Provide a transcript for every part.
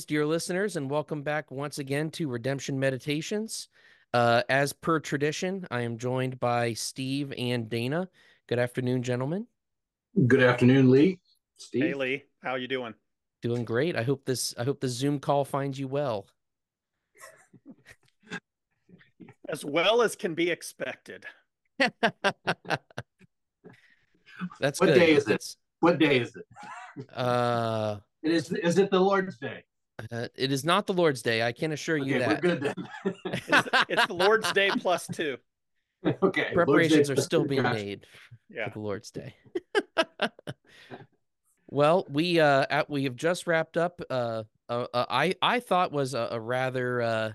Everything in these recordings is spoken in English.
greetings, dear listeners, and welcome back once again to Redemption Meditations. Uh, as per tradition, I am joined by Steve and Dana. Good afternoon, gentlemen. Good afternoon, Lee. Steve. Hey, Lee. How you doing? Doing great. I hope this. I hope the Zoom call finds you well. as well as can be expected. That's what good. day is it? What day is it? uh, It is. Is it the Lord's Day? Uh, it is not the Lord's Day. I can assure you Okay, we're that. good then. It's, it's the Lord's Day plus two. okay. Preparations are still being Gotcha. made Yeah. for the Lord's Day. well, we uh at, we have just wrapped up uh, uh, uh I I thought was a, a rather uh,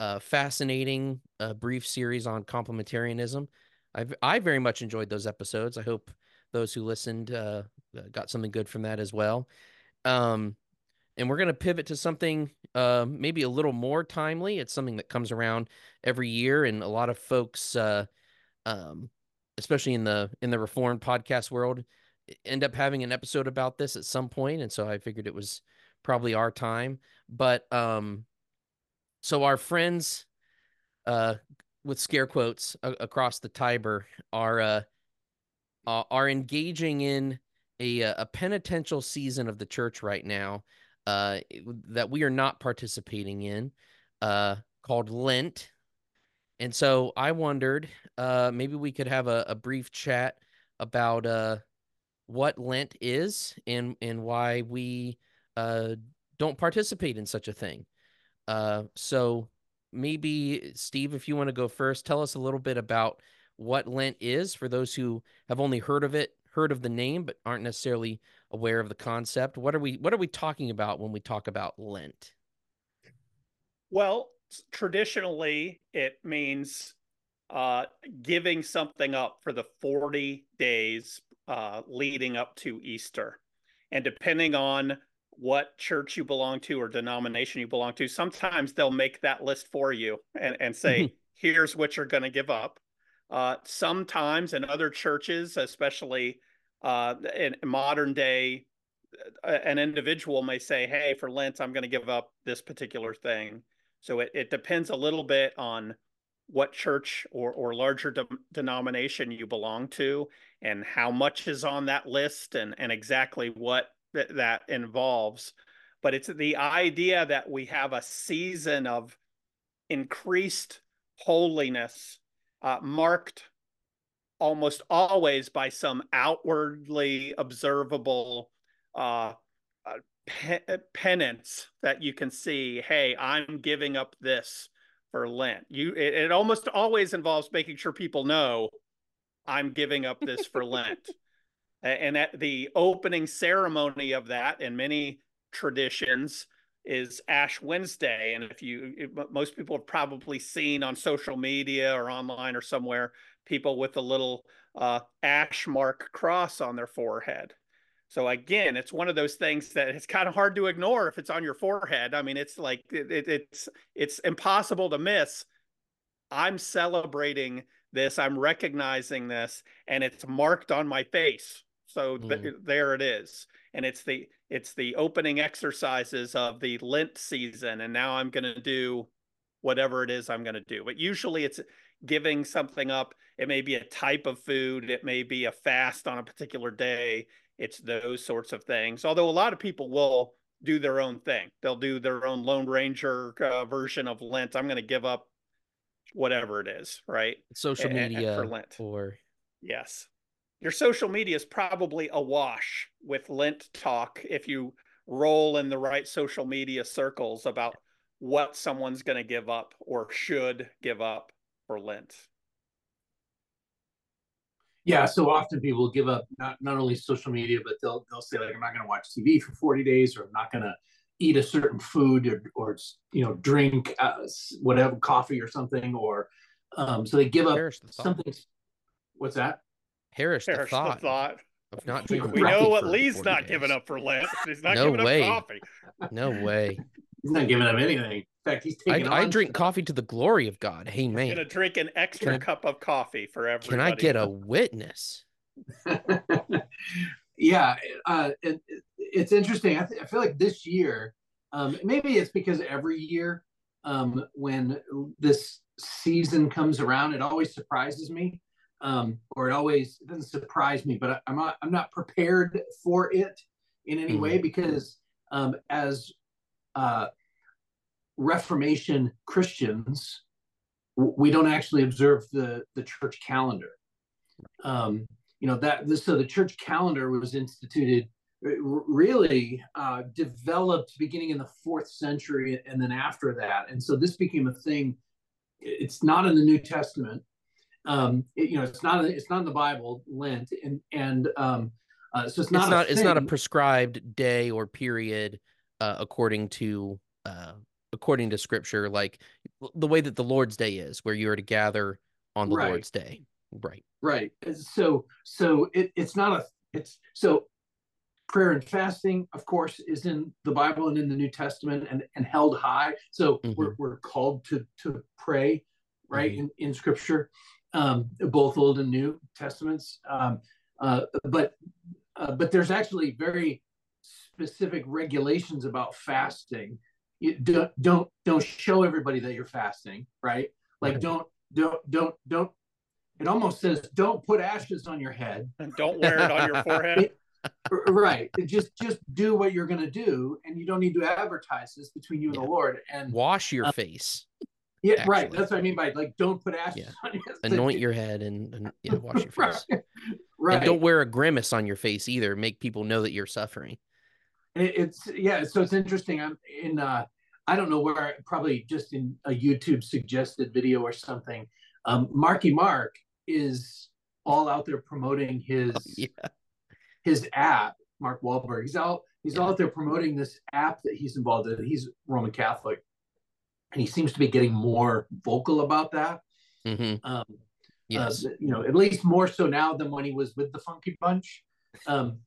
uh fascinating uh, brief series on complementarianism. I I very much enjoyed those episodes. I hope those who listened uh got something good from that as well. Um and we're going to pivot to something uh, maybe a little more timely. It's something that comes around every year, and a lot of folks, uh, um, especially in the in the Reformed podcast world, end up having an episode about this at some point. And so I figured it was probably our time. But um, so our friends, uh, with scare quotes across the Tiber, are uh, are engaging in a a penitential season of the church right now uh, that we are not participating in, uh, called Lent. And so I wondered, uh, maybe we could have a, a brief chat about uh, what Lent is and and why we uh, don't participate in such a thing. So maybe Steve, if you want to go first, tell us a little bit about what Lent is for those who have only heard of it, heard of the name, but aren't necessarily aware of the concept. What are we what are we talking about when we talk about Lent? Well, traditionally, it means uh, giving something up for the 40 days uh, leading up to Easter. And depending on what church you belong to or denomination you belong to, sometimes they'll make that list for you and, and say, here's what you're going to give up. Uh, sometimes in other churches, especially uh, in modern day, uh, an individual may say, hey, for Lent, I'm going to give up this particular thing. So it, it depends a little bit on what church or, or larger de- denomination you belong to and how much is on that list and, and exactly what th- that involves. But it's the idea that we have a season of increased holiness uh, marked almost always by some outwardly observable uh, uh, pe- penance that you can see. Hey, I'm giving up this for Lent. You, it, it almost always involves making sure people know I'm giving up this for Lent. And at the opening ceremony of that, in many traditions, is Ash Wednesday. And if you, most people have probably seen on social media or online or somewhere, people with a little uh, ash mark cross on their forehead. So again, it's one of those things that it's kind of hard to ignore if it's on your forehead. I mean, it's like it, it, it's it's impossible to miss. I'm celebrating this. I'm recognizing this, and it's marked on my face. So th- Mm. there it is, and it's the it's the opening exercises of the Lent season, and now I'm going to do whatever it is I'm going to do. But usually, it's giving something up. It may be a type of food. It may be a fast on a particular day it's those sorts of things. Although a lot of people will do their own thing. They'll do their own Lone Ranger uh, version of Lent. I'm going to give up whatever it is, right? Social media for Lent. or Yes. Your social media is probably awash with Lent talk if you roll in the right social media circles about what someone's going to give up or should give up for Lent. Yeah. So often people give up not, not only social media, but they'll they'll say like, I'm not going to watch TV for 40 days, or I'm not going to eat a certain food, or or you know drink uh, whatever coffee or something, or um, so they give up the something. What's that? Perish the Perish the thought thought. of not We drinking We Right. coffee know what Lee's not days. giving up for Lent. He's not No giving way. up coffee. No way. He's not giving up anything. In fact, he's I, taking. I on drink stuff. coffee to the glory of God. Hey He's man, gonna drink an extra I- cup of coffee for everybody. can I get a witness? yeah, uh, it, it's interesting. I, th- I feel like this year Um, maybe it's because every year um, when this season comes around, it always surprises me, um, or it always it doesn't surprise me, but I, am not I'm not prepared for it in any mm-hmm. way because um, as uh, Reformation Christians, we don't actually observe the the church calendar. Um, you know that this, so the church calendar was instituted really uh, developed beginning in the fourth century and then after that. And so this became a thing it's not in the new testament. Um, it, you know it's not it's not in the bible lent and and um, uh, so it's not it's not, it's not a prescribed day or period uh, according to uh, according to scripture like the way that the lord's day is where you are to gather on the right. lord's day right right so so it, it's not a it's so prayer and fasting, of course, is in the Bible and in the New Testament and, and held high. So mm-hmm. we're, we're called to, to pray, right, mm-hmm. in, in scripture, um, both Old and New Testaments. Um, uh, but uh, but there's actually very specific regulations about fasting. You don't don't don't show everybody that you're fasting, right? Like don't don't don't don't. It almost says don't put ashes on your head and don't wear it on your forehead right just just do what you're going to do and you don't need to advertise this between you and yeah. the lord and wash your uh, face yeah actually. right that's what i mean by like don't put ashes yeah. on your anoint your head and, and yeah, wash your face right. right and don't wear a grimace on your face either make people know that you're suffering it, it's yeah so it's interesting i'm in uh i don't know where probably just in a youtube suggested video or something um marky mark is all out there promoting his oh, yeah his app, Mark Wahlberg, he's out he's yeah. out there promoting this app that he's involved in. He's Roman Catholic, and he seems to be getting more vocal about that. Mm-hmm. Um, yes, uh, you know, at least more so now than when he was with the Funky Bunch. Um,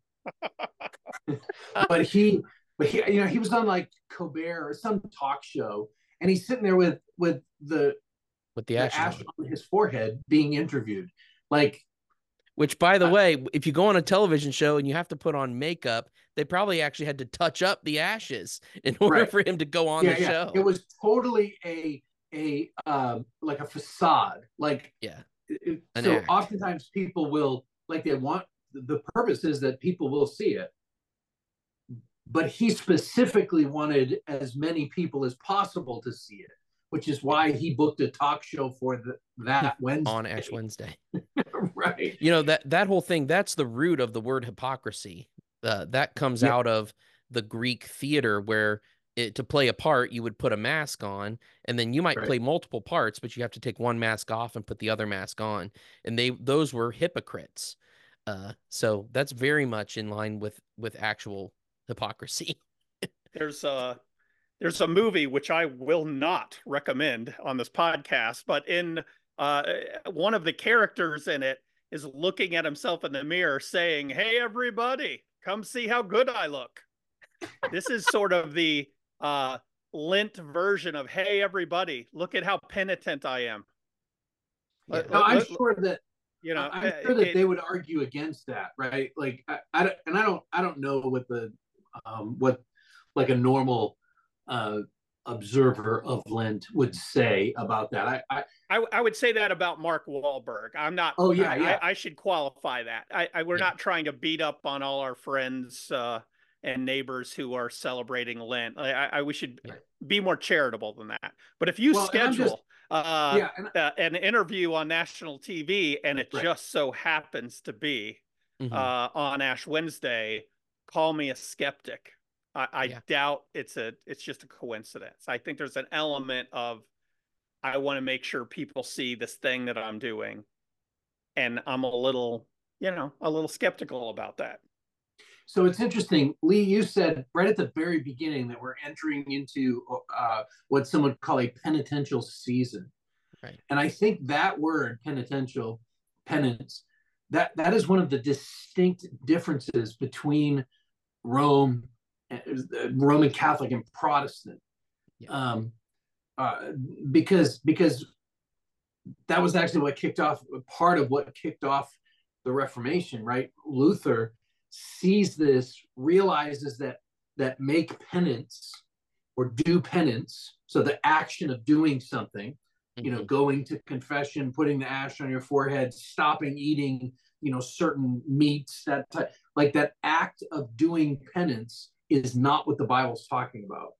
but he, but he, you know, he was on like Colbert or some talk show, and he's sitting there with with the with the, the ash on his forehead being interviewed. Like which, by the way, if you go on a television show and you have to put on makeup, they probably actually had to touch up the ashes in order right. for him to go on yeah, the yeah. show. It was totally a a um like a facade. Like yeah. It, so act. oftentimes people will like they want the purpose is that people will see it. But he specifically wanted as many people as possible to see it which is why he booked a talk show for the, that Wednesday on Ash Wednesday. right. You know that that whole thing. That's the root of the word hypocrisy. Uh, that comes yeah. out of the Greek theater, where it, to play a part, you would put a mask on, and then you might right. play multiple parts, but you have to take one mask off and put the other mask on. And they those were hypocrites. Uh, so that's very much in line with with actual hypocrisy. There's uh there's a movie which I will not recommend on this podcast, but in uh, one of the characters in it is looking at himself in the mirror saying, Hey, everybody, come see how good I look. this is sort of the uh, Lent version of, Hey, everybody, look at how penitent I am. Yeah. No, I'm sure that you know i'm sure that it, they would argue against that right like I, I, and i don't i don't know what the um what like a normal uh, observer of Lent would say about that. I, I, I, I, would say that about Mark Wahlberg. I'm not. Oh yeah, I, yeah. I, I should qualify that. I, I we're yeah. not trying to beat up on all our friends uh, and neighbors who are celebrating Lent. I, I we should yeah. be more charitable than that. But if you well, schedule. Just, uh, yeah, and, uh, an interview on national TV and it right. just so happens to be mm-hmm. uh, on Ash Wednesday, call me a skeptic I, I yeah. doubt it's a it's just a coincidence. I think there's an element of I want to make sure people see this thing that I'm doing, and I'm a little you know a little skeptical about that. So it's interesting, Lee. You said right at the very beginning that we're entering into uh, what some would call a penitential season, right? And I think that word penitential, penance, that that is one of the distinct differences between Rome Roman Catholic and Protestant, yeah. um, uh, because because that was actually what kicked off part of what kicked off the Reformation. Right, Luther sees this, realizes that that make penance or do penance. So the action of doing something, you know, Mhm. going to confession, putting the ash on your forehead, stopping eating, you know, certain meats, that type, like that act of doing penance is not what the Bible's talking about.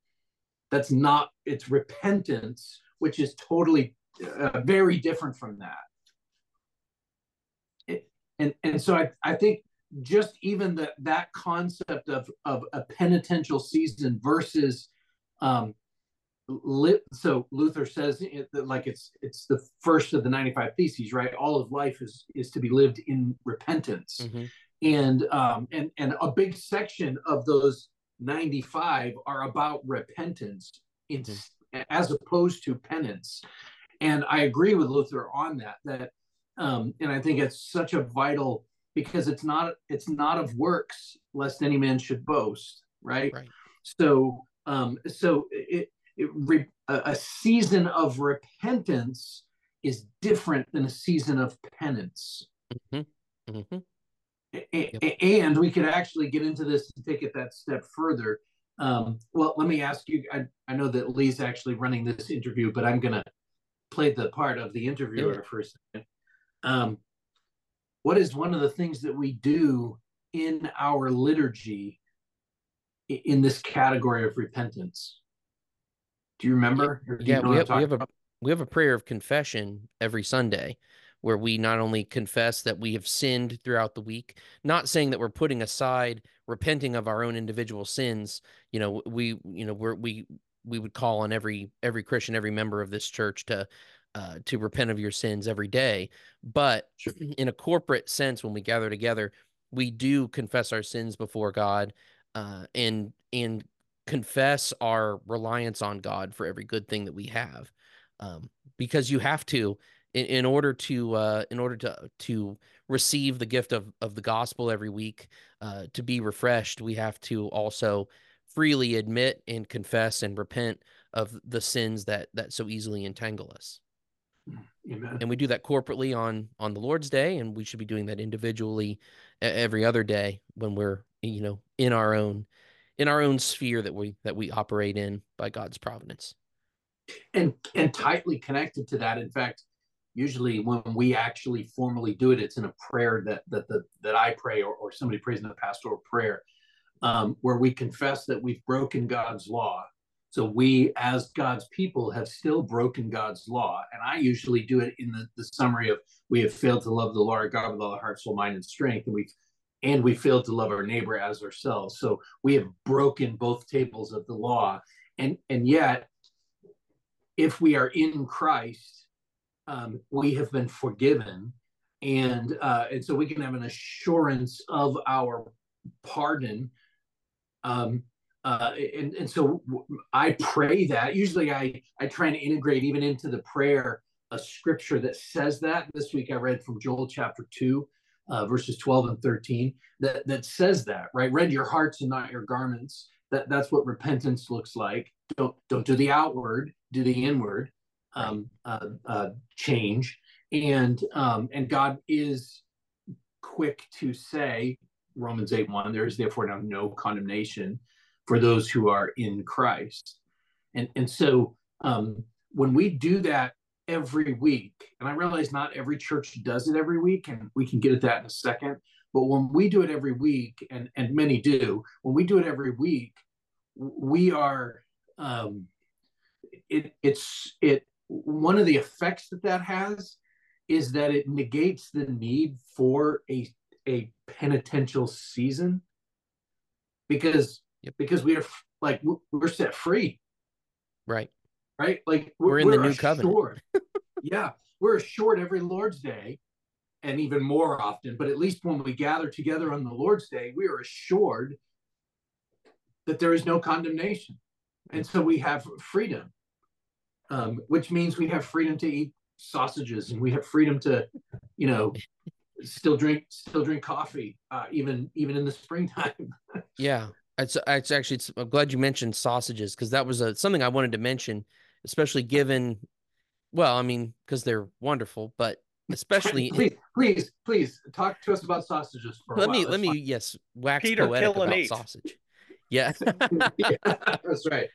That's not, it's repentance, which is totally uh, very different from that. It, and and so I, I think just even that that concept of of a penitential season versus um lit, so luther says it, that like it's it's the first of the 95 theses right? All of life is is to be lived in repentance. Mhm. and um and and a big section of those 95 are about repentance in, as opposed to penance. And i agree with luther on that that um and i think it's such a vital because it's not it's not of works lest any man should boast right, Right. so um so it, it re, a, season of repentance is different than a season of penance. Mhm. a- a- and we could actually get into this and take it that step further. Um well let me ask you i, I know that lee's actually running this interview but i'm gonna play the part of the interviewer for a second. Um what is one of the things that we do in our liturgy in this category of repentance do you remember do you Yeah, know we have, we have a about? we have a prayer of confession every Sunday where we not only confess that we have sinned throughout the week, not saying that we're putting aside repenting of our own individual sins. You know, we you know we're we we would call on every every Christian, every member of this church to uh, to repent of your sins every day. But Sure. in a corporate sense, when we gather together, we do confess our sins before God uh, and and confess our reliance on God for every good thing that we have, um, because you have to in, in order to uh, in order to to receive the gift of of the gospel every week, uh, to be refreshed, we have to also freely admit and confess and repent of the sins that that so easily entangle us Amen. and we do that corporately on on the lord's day and we should be doing that individually every other day when we're you know in our own in our own sphere that we that we operate in by god's providence and and tightly connected to that in fact usually when we actually formally do it it's in a prayer that that the, that i pray or, or somebody prays in a pastoral prayer um, where we confess that we've broken god's law so we as god's people have still broken god's law. And i usually do it in the, the summary of we have failed to love the lord god with all our heart soul mind and strength and we and we failed to love our neighbor as ourselves. So we have broken both tables of the law. And and yet if we are in Christ, um, we have been forgiven, and uh, and so we can have an assurance of our pardon. Um, uh, and and so I pray that. Usually, I I try and integrate even into the prayer a scripture that says that. This week, I read from Joel chapter two. Uh, verses 12 and 13 that that says that right rend your hearts and not your garments that that's what repentance looks like don't don't do the outward do the inward um, uh, uh, change and um, and god is quick to say romans 8 1 there is therefore now no condemnation for those who are in christ. And and so um, when we do that every week and i realize not every church does it every week and we can get at that in a second but when we do it every week and and many do when we do it every week we are um it it's it one of the effects that that has is that it negates the need for a a penitential season. Because Yep. because we are like we're- we're set free. Right. Right? Like We're in the new covenant. yeah. We're assured every lord's day and even more often but at least when we gather together on the lord's day we are assured that there is no condemnation. And so we have freedom um, which means we have freedom to eat sausages and we have freedom to you know still drink still drink coffee uh, even even in the springtime. Yeah it's, it's actually it's, i'm glad you mentioned sausages because that was a, something i wanted to mention especially given well i mean because they're wonderful but especially please please please talk to us about sausages for a let while. me That's let me fine. yes wax Peter, poetic about sausage yeah yeah, that's right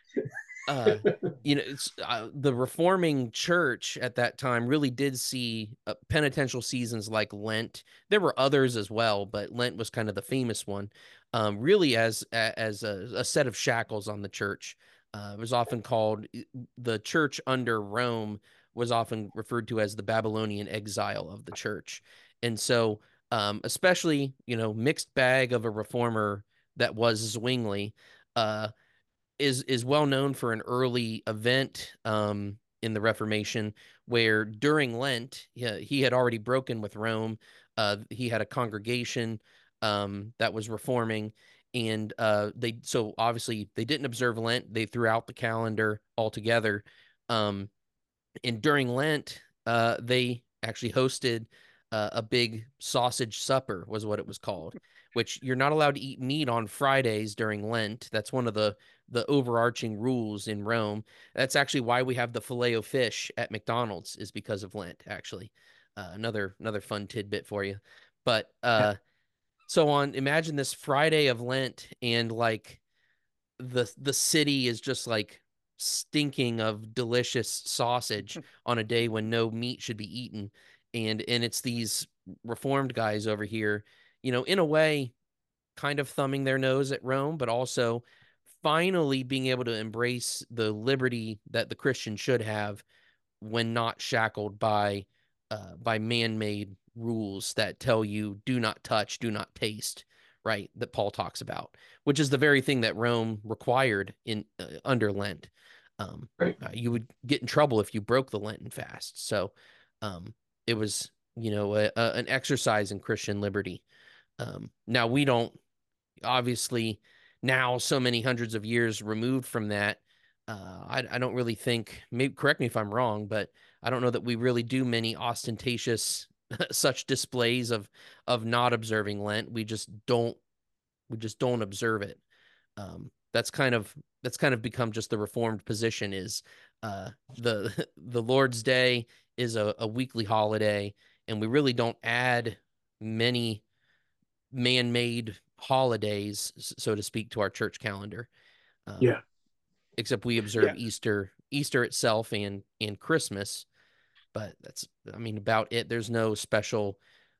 uh, you know, it's uh, the reforming church at that time really did see uh, penitential seasons like Lent. There were others as well, but Lent was kind of the famous one. Um, really, as as a, a, set of shackles on the church. Uh, it was often called the church under Rome was often referred to as the Babylonian exile of the church, and so um, especially you know mixed bag of a reformer that was Zwingli. Uh, is is well known for an early event um, in the Reformation where during Lent he, he had already broken with Rome. Uh, he had a congregation um, that was reforming, and uh, they so obviously they didn't observe Lent. They threw out the calendar altogether. Um, and during Lent, uh, they actually hosted uh, a big sausage supper, was what it was called. Which you're not allowed to eat meat on Fridays during Lent. That's one of the the overarching rules in Rome. That's actually why we have the filet of fish at McDonald's is because of Lent. Actually, uh, another another fun tidbit for you. But uh, so on. Imagine this Friday of Lent, and like the the city is just like stinking of delicious sausage on a day when no meat should be eaten, and and it's these reformed guys over here, you know, in a way, kind of thumbing their nose at Rome, but also finally being able to embrace the liberty that the Christian should have when not shackled by uh, by man-made rules that tell you do not touch, do not taste, right? That Paul talks about, which is the very thing that Rome required in uh, under Lent. Um, right. Uh, you would get in trouble if you broke the Lenten fast. So um, it was, you know, a, a, an exercise in Christian liberty. Um, now we don't obviously now so many hundreds of years removed from that uh, I, I don't really think maybe correct me if i'm wrong but i don't know that we really do many ostentatious such displays of of not observing lent we just don't we just don't observe it um, that's kind of that's kind of become just the reformed position is uh, the the lord's day is a, a weekly holiday and we really don't add many man-made holidays, so to speak, to our church calendar. Um, yeah. Except we observe yeah. Easter, Easter itself, and and Christmas, but that's I mean about it. There's no special.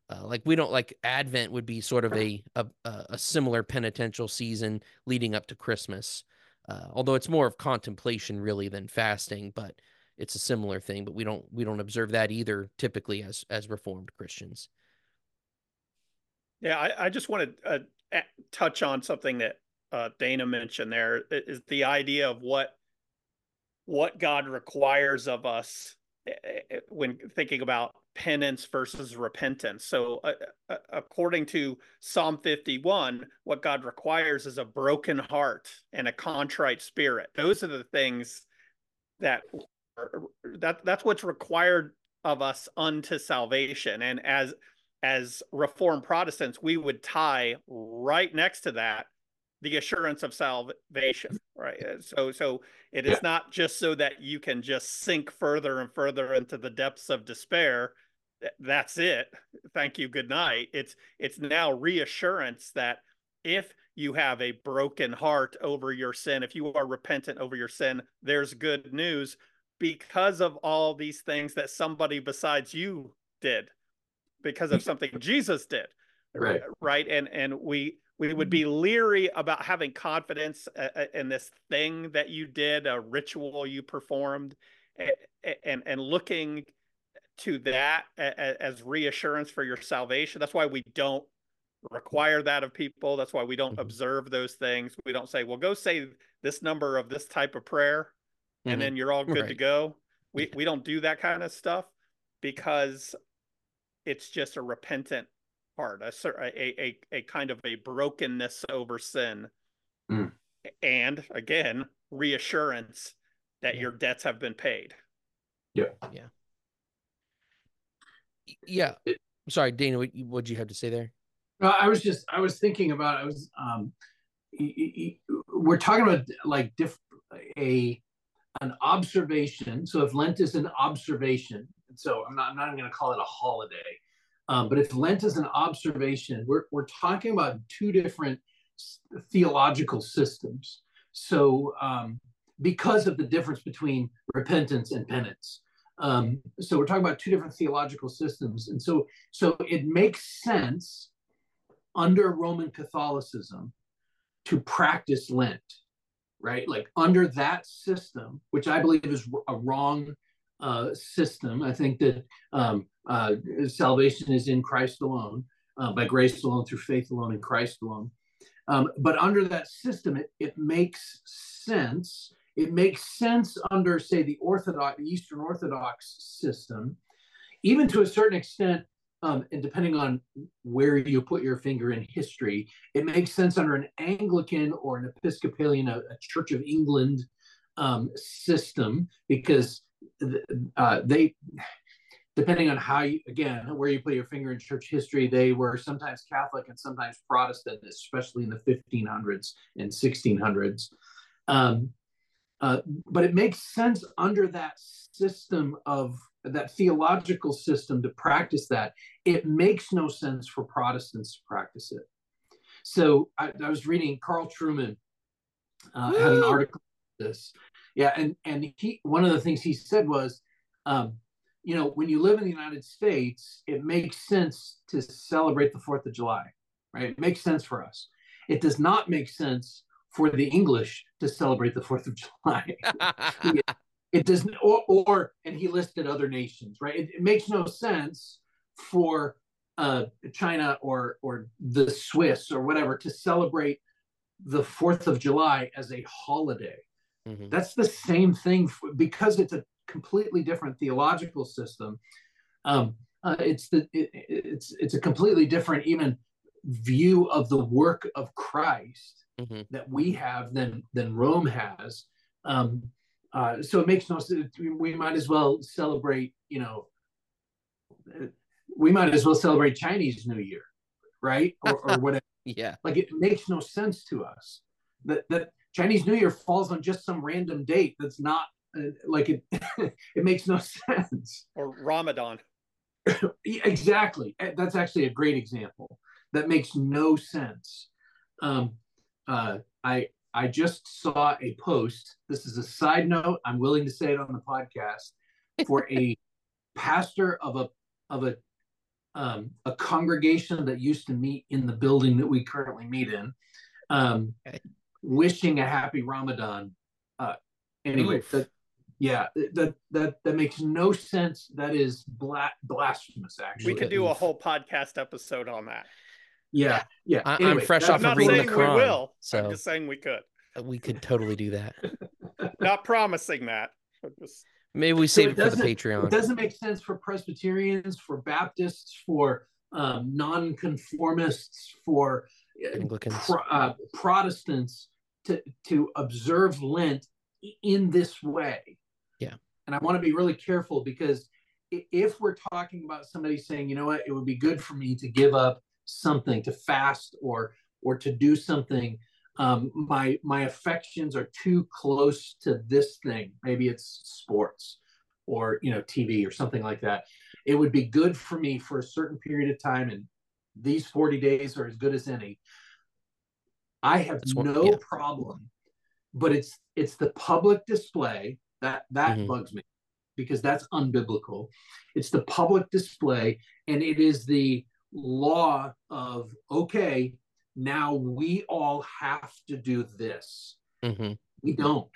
Uh, like we don't like Advent would be sort of a a, a similar penitential season leading up to Christmas, uh, although it's more of contemplation really than fasting. But it's a similar thing. But we don't we don't observe that either typically as as Reformed Christians. Yeah, I, I just want to uh, touch on something that uh, Dana mentioned. There is the idea of what what God requires of us when thinking about penance versus repentance. So, uh, uh, according to Psalm 51, what God requires is a broken heart and a contrite spirit. Those are the things that that that's what's required of us unto salvation. And as as Reformed Protestants, we would tie right next to that the assurance of salvation, right? So, so it is yeah. not just so that you can just sink further and further into the depths of despair. That's it. Thank you. Good night. It's it's now reassurance that if you have a broken heart over your sin, if you are repentant over your sin, there's good news because of all these things that somebody besides you did because of something Jesus did. Right. Right. And and we we would be leery about having confidence uh, uh, in this thing that you did, a ritual you performed, and and, and looking to that as reassurance for your salvation. That's why we don't require that of people. That's why we don't mm-hmm. observe those things. We don't say, "Well, go say this number of this type of prayer, and mm-hmm. then you're all good right. to go." We we don't do that kind of stuff because it's just a repentant heart, a a a, a kind of a brokenness over sin, mm. and again reassurance that yeah. your debts have been paid. Yeah, yeah, yeah. It, Sorry, Dana, what would you have to say there? I was just I was thinking about I was um, we're talking about like diff, a an observation. So if Lent is an observation, so I'm not, I'm not even going to call it a holiday. Um, but if Lent is an observation, we're, we're talking about two different theological systems. So um, because of the difference between repentance and penance. Um, so we're talking about two different theological systems, and so so it makes sense under Roman Catholicism to practice Lent, right? Like under that system, which I believe is a wrong uh, system. I think that um, uh, salvation is in Christ alone, uh, by grace alone, through faith alone, in Christ alone. Um, but under that system, it, it makes sense it makes sense under, say, the Orthodox, Eastern Orthodox system, even to a certain extent, um, and depending on where you put your finger in history, it makes sense under an Anglican or an Episcopalian, a, a Church of England um, system, because uh, they, depending on how you, again, where you put your finger in church history, they were sometimes Catholic and sometimes Protestant, especially in the 1500s and 1600s. Um, uh, but it makes sense under that system of that theological system to practice that. It makes no sense for Protestants to practice it. So I, I was reading Carl Trueman uh, had an article this, yeah, and and he one of the things he said was, um, you know, when you live in the United States, it makes sense to celebrate the Fourth of July, right? It makes sense for us. It does not make sense for the English to celebrate the Fourth of July. it doesn't, or, or, and he listed other nations, right? It, it makes no sense for uh, China or or the Swiss or whatever to celebrate the Fourth of July as a holiday. Mm-hmm. That's the same thing for, because it's a completely different theological system. Um, uh, it's the it, it's it's a completely different even view of the work of Christ mm-hmm. that we have than than Rome has. Um, uh, so it makes no sense. We might as well celebrate, you know, we might as well celebrate Chinese New Year, right? Or, or whatever. yeah. Like it makes no sense to us that that Chinese New Year falls on just some random date that's not uh, like it. it makes no sense. Or Ramadan. exactly. That's actually a great example. That makes no sense. Um, uh, I I just saw a post. This is a side note. I'm willing to say it on the podcast for a pastor of a of a um, a congregation that used to meet in the building that we currently meet in, um, okay. wishing a happy Ramadan. Uh, anyway, that, yeah, that that that makes no sense. That is bla- blasphemous. Actually, we could do a whole podcast episode on that. Yeah, yeah. I, am fresh off of reading the Quran. We will. So I'm just saying we could. Uh, we could totally do that. Not promising that. Just... Maybe we save so it, it for the Patreon. It doesn't make sense for Presbyterians, for Baptists, for um, non-conformists, for uh, Anglicans, pro, uh, Protestants to to observe Lent in this way. Yeah, and I want to be really careful because if we're talking about somebody saying, you know what, it would be good for me to give up something to fast or or to do something um, my my affections are too close to this thing maybe it's sports or you know tv or something like that it would be good for me for a certain period of time and these 40 days are as good as any i have what, no yeah. problem but it's it's the public display that that mm-hmm. bugs me because that's unbiblical it's the public display and it is the law of okay now we all have to do this mm-hmm. we don't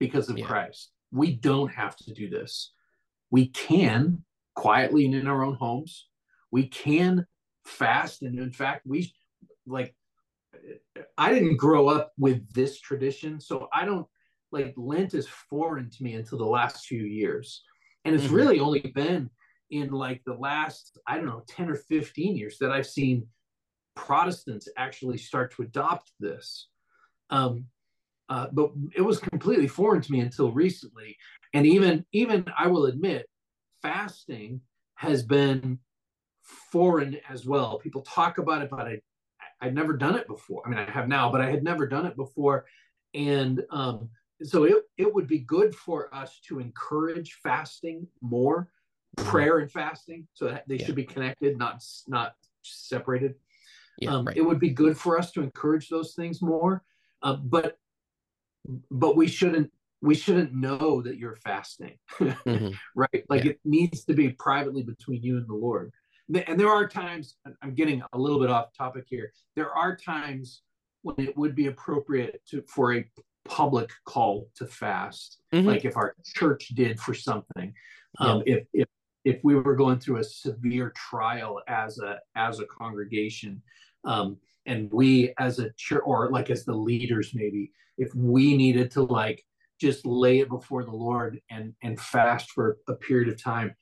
because of yeah. christ we don't have to do this we can quietly and in our own homes we can fast and in fact we like i didn't grow up with this tradition so i don't like lent is foreign to me until the last few years and it's mm-hmm. really only been in like the last, I don't know, 10 or 15 years that I've seen Protestants actually start to adopt this. Um, uh, but it was completely foreign to me until recently. And even, even I will admit, fasting has been foreign as well. People talk about it, but I, I'd never done it before. I mean, I have now, but I had never done it before. And um, so it, it would be good for us to encourage fasting more prayer and fasting so that they yeah. should be connected not not separated yeah, um, right. it would be good for us to encourage those things more uh, but but we shouldn't we shouldn't know that you're fasting, mm-hmm. right? Like yeah. it needs to be privately between you and the Lord. And there are times, I'm getting a little bit off topic here. There are times when it would be appropriate to for a public call to fast, mm-hmm. like if our church did for something. Yeah. Um, if if if we were going through a severe trial as a as a congregation, um, and we as a church or like as the leaders maybe, if we needed to like just lay it before the Lord and and fast for a period of time.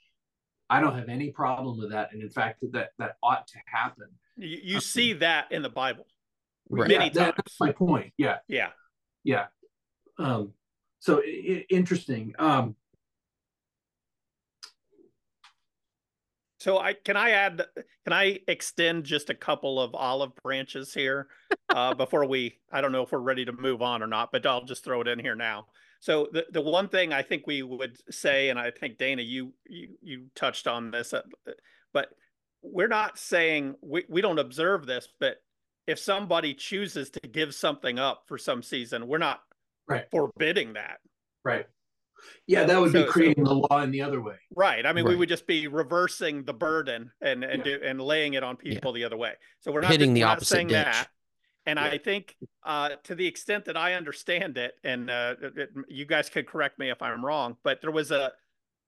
I don't have any problem with that, and in fact, that that ought to happen. You, you um, see that in the Bible, right. many yeah, times. That's my point. Yeah, yeah, yeah. Um, so I- interesting. Um, So I can I add can I extend just a couple of olive branches here uh, before we I don't know if we're ready to move on or not, but I'll just throw it in here now. So the the one thing I think we would say, and I think Dana, you you you touched on this, uh, but we're not saying we we don't observe this, but if somebody chooses to give something up for some season, we're not right forbidding that. Right. Yeah, that would so, be creating so, the law in the other way. Right. I mean, right. we would just be reversing the burden and and yeah. do, and laying it on people yeah. the other way. So we're not hitting the opposite saying ditch. that. And yeah. I think, uh, to the extent that I understand it, and uh, it, you guys could correct me if I'm wrong, but there was a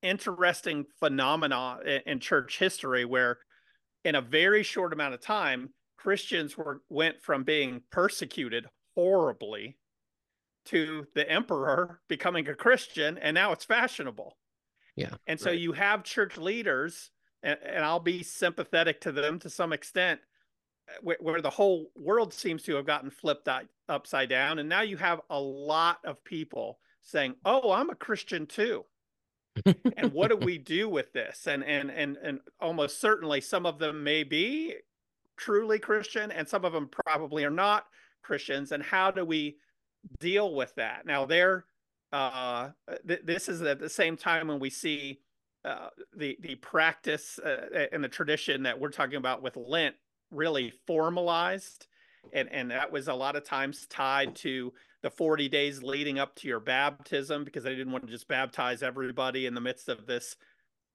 interesting phenomena in, in church history where, in a very short amount of time, Christians were went from being persecuted horribly to the emperor becoming a Christian, and now it's fashionable. Yeah. And so right. you have church leaders, and, and, I'll be sympathetic to them to some extent, where, where the whole world seems to have gotten flipped upside down. And now you have a lot of people saying, Oh, I'm a Christian too. and what do we do with this? And and and and almost certainly some of them may be truly Christian, and some of them probably are not Christians. And how do we deal with that. Now, there, uh, th- this is at the same time when we see uh, the the practice uh, and the tradition that we're talking about with Lent really formalized, and and that was a lot of times tied to the 40 days leading up to your baptism because they didn't want to just baptize everybody in the midst of this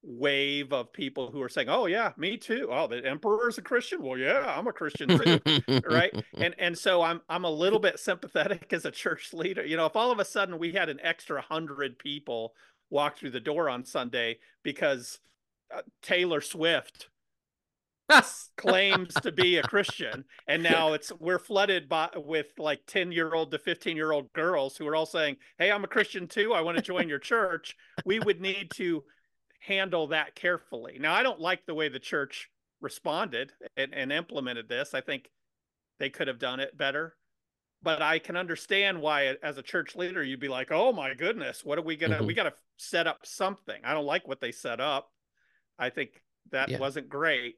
wave of people who are saying, "Oh yeah, me too. Oh, the emperor's a Christian. Well, yeah, I'm a Christian too." right? And and so I'm I'm a little bit sympathetic as a church leader. You know, if all of a sudden we had an extra 100 people walk through the door on Sunday because uh, Taylor Swift claims to be a Christian, and now it's we're flooded by with like ten year old to fifteen year old girls who are all saying, "Hey, I'm a Christian too. I want to join your church." We would need to handle that carefully. Now, I don't like the way the church responded and, and implemented this. I think they could have done it better. But I can understand why, as a church leader, you'd be like, "Oh my goodness, what are we gonna? Mm-hmm. We got to set up something." I don't like what they set up. I think that yeah. wasn't great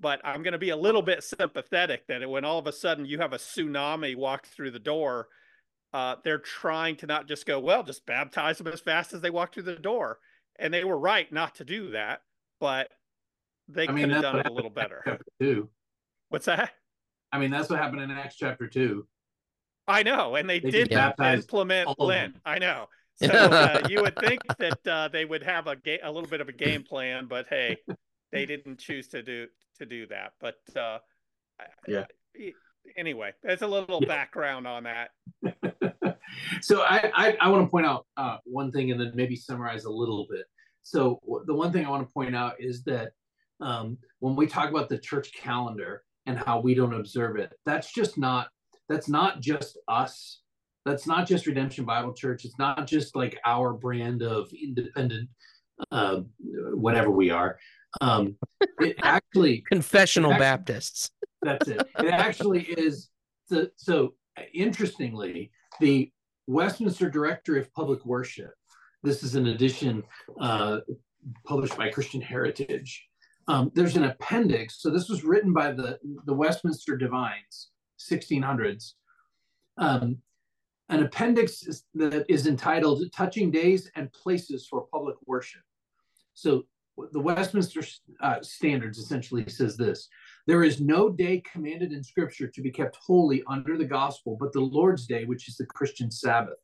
but I'm going to be a little bit sympathetic that when all of a sudden you have a tsunami walk through the door, uh, they're trying to not just go, well, just baptize them as fast as they walk through the door and they were right not to do that, but they I mean, could have done it a little better. Two. What's that? I mean, that's what happened in Acts chapter two. I know, and they, they did implement Lent. I know. So uh, you would think that uh, they would have a ga- a little bit of a game plan, but hey, they didn't choose to do to do that. But uh, yeah. Anyway, there's a little yeah. background on that. so I, I, I want to point out uh, one thing and then maybe summarize a little bit. So the one thing I want to point out is that um, when we talk about the church calendar and how we don't observe it, that's just not that's not just us. That's not just Redemption Bible Church. It's not just like our brand of independent, uh, whatever we are. Um, it actually confessional it actually, Baptists. That's it. It actually is. So, so interestingly, the Westminster Directory of Public Worship. This is an edition uh, published by Christian Heritage. Um, there's an appendix. So this was written by the, the Westminster Divines, 1600s. Um, an appendix is, that is entitled Touching Days and Places for Public Worship. So the Westminster uh, Standards essentially says this There is no day commanded in Scripture to be kept holy under the gospel, but the Lord's Day, which is the Christian Sabbath.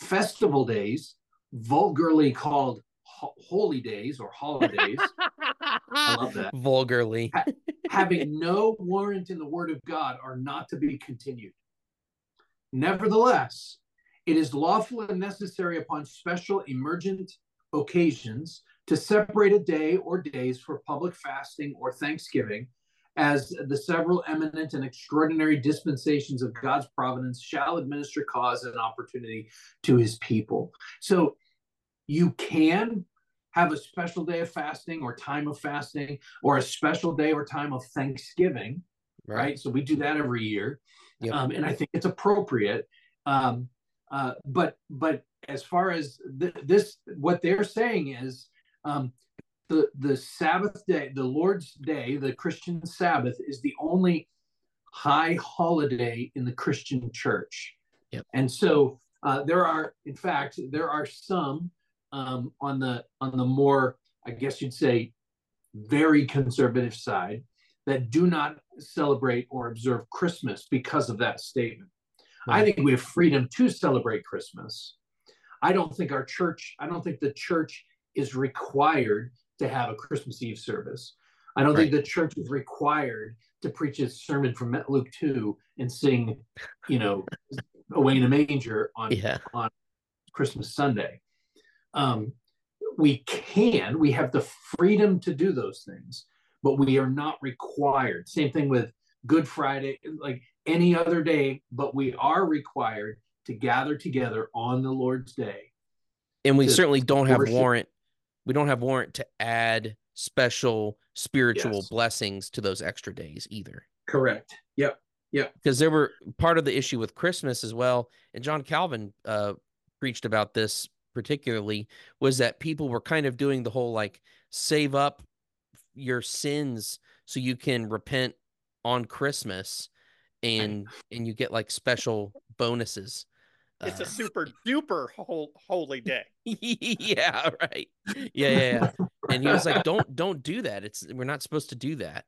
festival days, vulgarly called ho- holy days or holidays. I love that. Vulgarly. ha- having no warrant in the word of God are not to be continued. Nevertheless, it is lawful and necessary upon special emergent occasions to separate a day or days for public fasting or thanksgiving, as the several eminent and extraordinary dispensations of God's providence shall administer cause and opportunity to his people. So you can have a special day of fasting or time of fasting or a special day or time of thanksgiving right, right? so we do that every year yep. um, and i think it's appropriate um, uh, but but as far as th- this what they're saying is um, the the sabbath day the lord's day the christian sabbath is the only high holiday in the christian church yep. and so uh, there are in fact there are some um, on the on the more, I guess you'd say, very conservative side that do not celebrate or observe Christmas because of that statement. Right. I think we have freedom to celebrate Christmas. I don't think our church, I don't think the church is required to have a Christmas Eve service. I don't right. think the church is required to preach a sermon from Luke 2 and sing, you know, away in a manger on, yeah. on Christmas Sunday um, we can, we have the freedom to do those things, but we are not required. Same thing with Good Friday, like any other day, but we are required to gather together on the Lord's day. And we certainly don't have worship. warrant. We don't have warrant to add special spiritual yes. blessings to those extra days either. Correct. Yep. Yep. Because there were part of the issue with Christmas as well. And John Calvin uh, preached about this particularly was that people were kind of doing the whole like save up your sins so you can repent on Christmas and and you get like special bonuses. It's uh, a super duper whole, holy day. yeah, right. Yeah, yeah, yeah. And he was like, "Don't don't do that. It's we're not supposed to do that."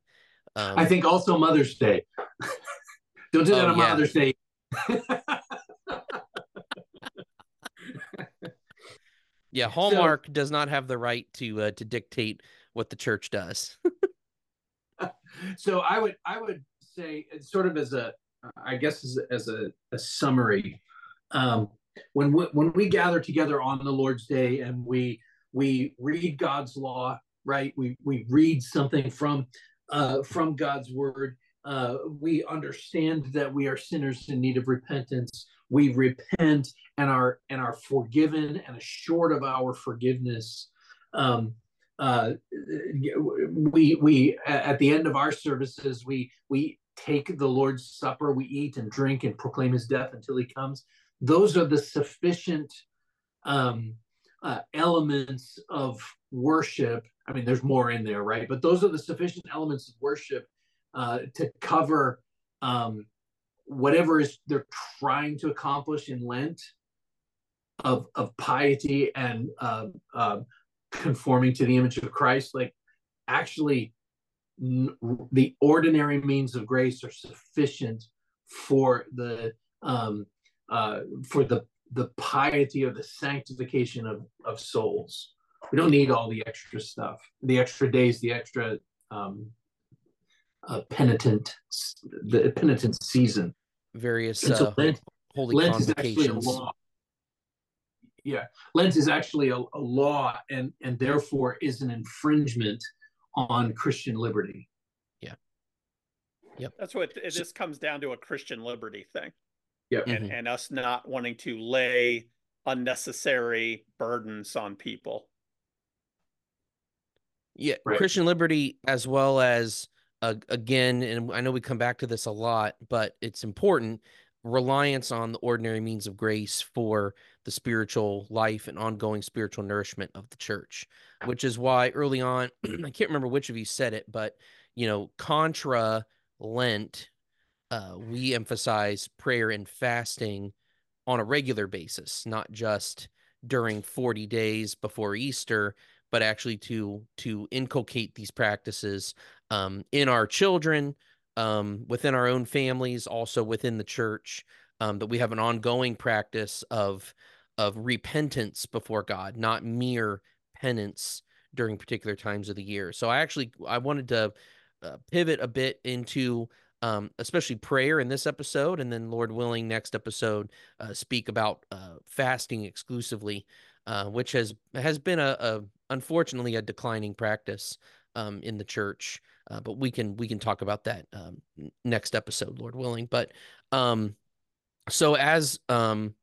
Um, I think also Mother's Day. don't do that oh, on yeah. Mother's Day. Yeah, Hallmark so, does not have the right to uh, to dictate what the church does. so I would I would say sort of as a I guess as a, as a, a summary, um, when we, when we gather together on the Lord's Day and we we read God's law, right? We we read something from uh, from God's word. Uh, we understand that we are sinners in need of repentance we repent and are and are forgiven and assured of our forgiveness um, uh, we we at the end of our services we we take the lord's supper we eat and drink and proclaim his death until he comes those are the sufficient um, uh, elements of worship. I mean there's more in there right? But those are the sufficient elements of worship uh, to cover um, whatever is they're trying to accomplish in Lent of of piety and uh, uh, conforming to the image of Christ, like actually n- the ordinary means of grace are sufficient for the um, uh, for the the piety or the sanctification of of souls. We don't need all the extra stuff, the extra days, the extra um, uh, penitent, the penitent season. Various so uh, Lent, holy Lent is actually a law. Yeah, Lent is actually a, a law, and and therefore is an infringement on Christian liberty. Yeah. Yep. That's what it, just comes down to a Christian liberty thing. Yeah. And, mm-hmm. and us not wanting to lay unnecessary burdens on people. Yeah, right. Christian liberty as well as uh, again, and I know we come back to this a lot, but it's important reliance on the ordinary means of grace for the spiritual life and ongoing spiritual nourishment of the church, which is why early on, I can't remember which of you said it, but you know, contra Lent, uh, we emphasize prayer and fasting on a regular basis, not just during 40 days before Easter, but actually to to inculcate these practices um, in our children, um, within our own families, also within the church, um, that we have an ongoing practice of of repentance before God, not mere penance during particular times of the year. So I actually I wanted to uh, pivot a bit into um, especially prayer in this episode, and then Lord willing, next episode uh, speak about uh, fasting exclusively, uh, which has has been a, a unfortunately a declining practice um, in the church. Uh, but we can we can talk about that um, next episode, Lord willing. But um, so as um,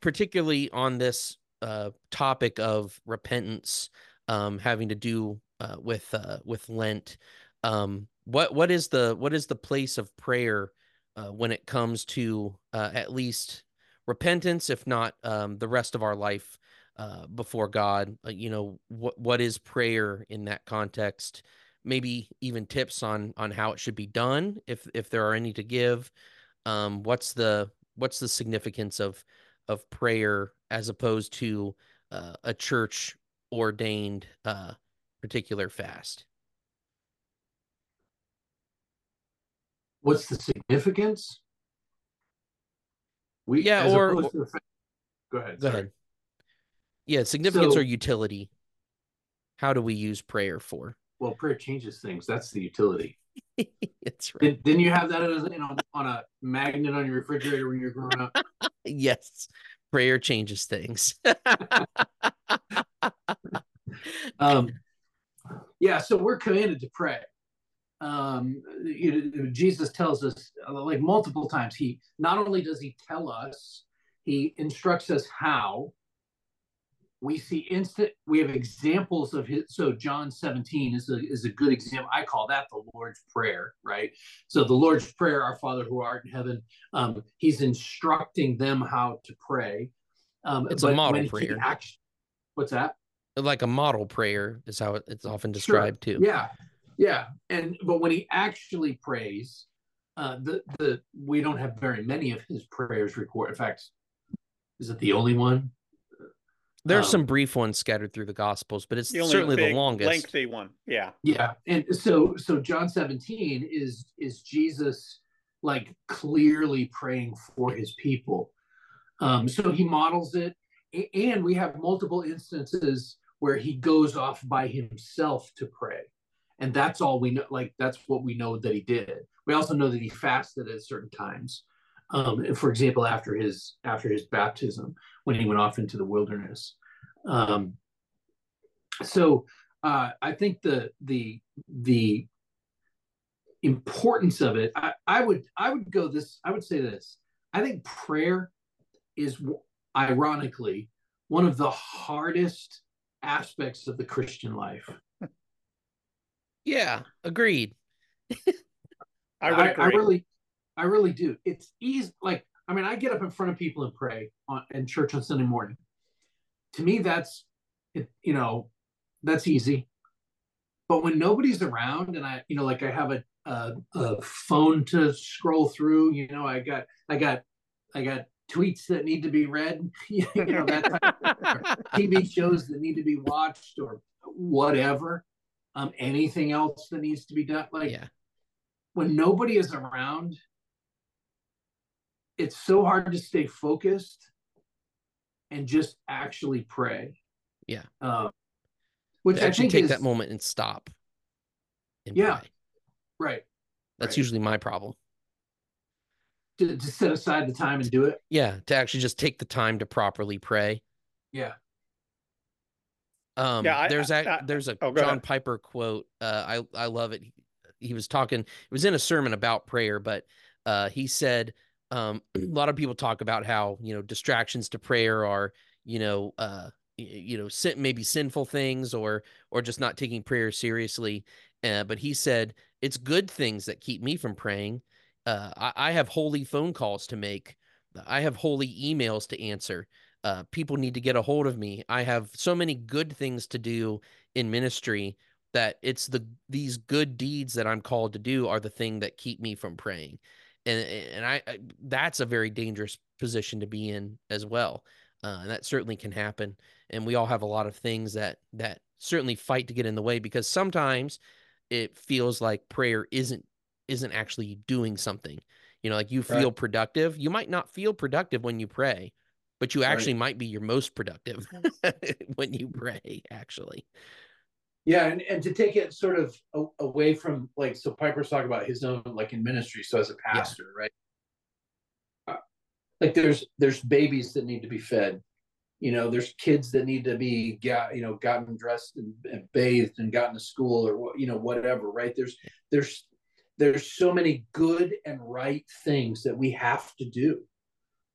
particularly on this uh, topic of repentance, um, having to do uh, with uh, with Lent, um, what what is the what is the place of prayer uh, when it comes to uh, at least repentance, if not um, the rest of our life uh, before God? Uh, you know, what what is prayer in that context? Maybe even tips on on how it should be done, if if there are any to give. Um, what's the what's the significance of of prayer as opposed to uh, a church ordained uh, particular fast? What's the significance? We yeah, or, go ahead. Go sorry. ahead. Yeah, significance so, or utility. How do we use prayer for? Well, prayer changes things. That's the utility. That's right. Did, didn't you have that as you know on a magnet on your refrigerator when you were growing up? yes, prayer changes things. um, yeah, so we're commanded to pray. Um, you know, Jesus tells us like multiple times. He not only does he tell us, he instructs us how, we see instant we have examples of his so john 17 is a, is a good example i call that the lord's prayer right so the lord's prayer our father who art in heaven um, he's instructing them how to pray um, it's a model prayer actually, what's that like a model prayer is how it's often described sure. too yeah yeah and but when he actually prays uh, the the we don't have very many of his prayers recorded in fact is it the only one there's um, some brief ones scattered through the Gospels, but it's the certainly the longest, lengthy one. Yeah, yeah. And so, so John 17 is is Jesus like clearly praying for his people. Um, so he models it, and we have multiple instances where he goes off by himself to pray, and that's all we know. Like that's what we know that he did. We also know that he fasted at certain times. Um, for example, after his after his baptism, when he went off into the wilderness. Um, so uh, I think the the the importance of it, I, I would I would go this I would say this. I think prayer is ironically one of the hardest aspects of the Christian life. Yeah, agreed. I, I, I, really, I really do. It's easy. Like I mean, I get up in front of people and pray on in church on Sunday morning. To me, that's it, you know, that's easy. But when nobody's around and I, you know, like I have a, a, a phone to scroll through, you know, I got I got I got tweets that need to be read, you know, that type of, TV shows that need to be watched or whatever. Um, anything else that needs to be done. Like yeah. when nobody is around it's so hard to stay focused and just actually pray. Yeah. Uh, which to actually take is, that moment and stop. And yeah. Pray. Right. That's right. usually my problem. To, to set aside the time and do it. Yeah. To actually just take the time to properly pray. Yeah. Um, yeah, there's a there's a oh, John ahead. Piper quote. Uh, I I love it. He, he was talking. It was in a sermon about prayer, but uh, he said um, a lot of people talk about how you know distractions to prayer are you know uh, you know sin- maybe sinful things or or just not taking prayer seriously. Uh, but he said it's good things that keep me from praying. Uh, I, I have holy phone calls to make. I have holy emails to answer. Uh, people need to get a hold of me. I have so many good things to do in ministry that it's the these good deeds that I'm called to do are the thing that keep me from praying and and I, I that's a very dangerous position to be in as well. Uh, and that certainly can happen. And we all have a lot of things that that certainly fight to get in the way because sometimes it feels like prayer isn't isn't actually doing something. You know, like you feel right. productive. You might not feel productive when you pray, but you actually right. might be your most productive when you pray actually. Yeah and, and to take it sort of away from like so piper's talking about his own like in ministry so as a pastor yeah. right? Uh, like there's there's babies that need to be fed. You know there's kids that need to be got you know gotten dressed and, and bathed and gotten to school or you know whatever right? There's there's there's so many good and right things that we have to do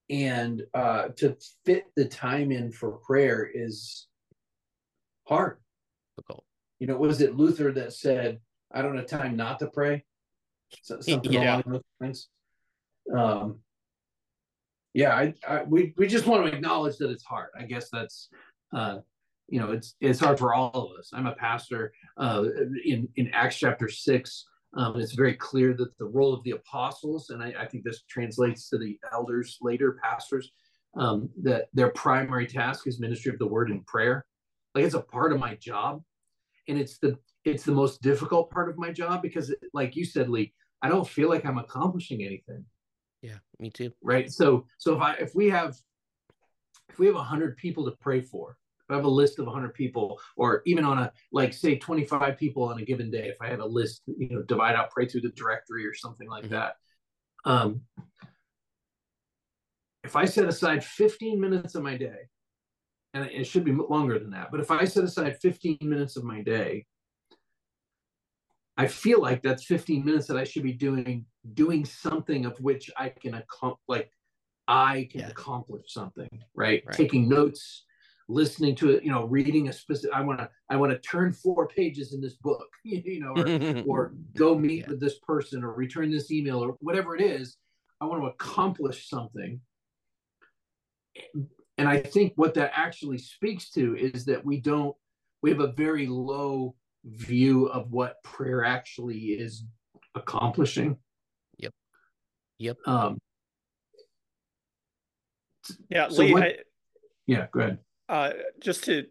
and uh, to fit the time in for prayer is hard. Difficult. You know, was it Luther that said, "I don't have time not to pray"? Something yeah. along those lines. Um, yeah, I, I, we we just want to acknowledge that it's hard. I guess that's uh, you know, it's it's hard for all of us. I'm a pastor. Uh, in in Acts chapter six, um, it's very clear that the role of the apostles, and I, I think this translates to the elders later, pastors, um, that their primary task is ministry of the word and prayer. Like it's a part of my job, and it's the it's the most difficult part of my job because, like you said, Lee, I don't feel like I'm accomplishing anything. Yeah, me too. Right. So so if I if we have if we have a hundred people to pray for, if I have a list of 100 people, or even on a like say 25 people on a given day, if I had a list, you know, divide out, pray through the directory or something like mm-hmm. that. Um, if I set aside 15 minutes of my day, and it should be longer than that, but if I set aside 15 minutes of my day, I feel like that's 15 minutes that I should be doing doing something of which I can accomplish, like I can yeah. accomplish something, right? right? Taking notes, listening to it, you know, reading a specific, I want to, I want to turn four pages in this book, you know, or, or go meet yeah. with this person or return this email or whatever it is. I want to accomplish something. And I think what that actually speaks to is that we don't, we have a very low view of what prayer actually is accomplishing. Yep. Yep. Um, yeah, so Lee, what, I, yeah, go ahead uh, just to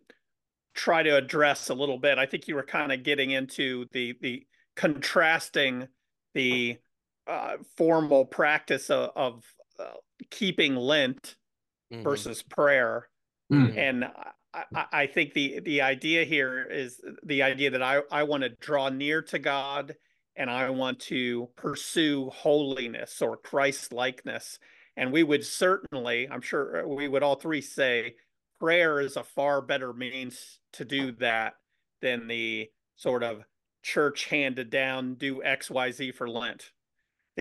try to address a little bit, I think you were kind of getting into the the contrasting the uh, formal practice of, of uh, keeping Lent mm-hmm. versus prayer, mm-hmm. and I, I, think the the idea here is the idea that I I want to draw near to God and I want to pursue holiness or Christ likeness. And we would certainly, I'm sure we would all three say, prayer is a far better means to do that than the sort of church handed down do xyz for lent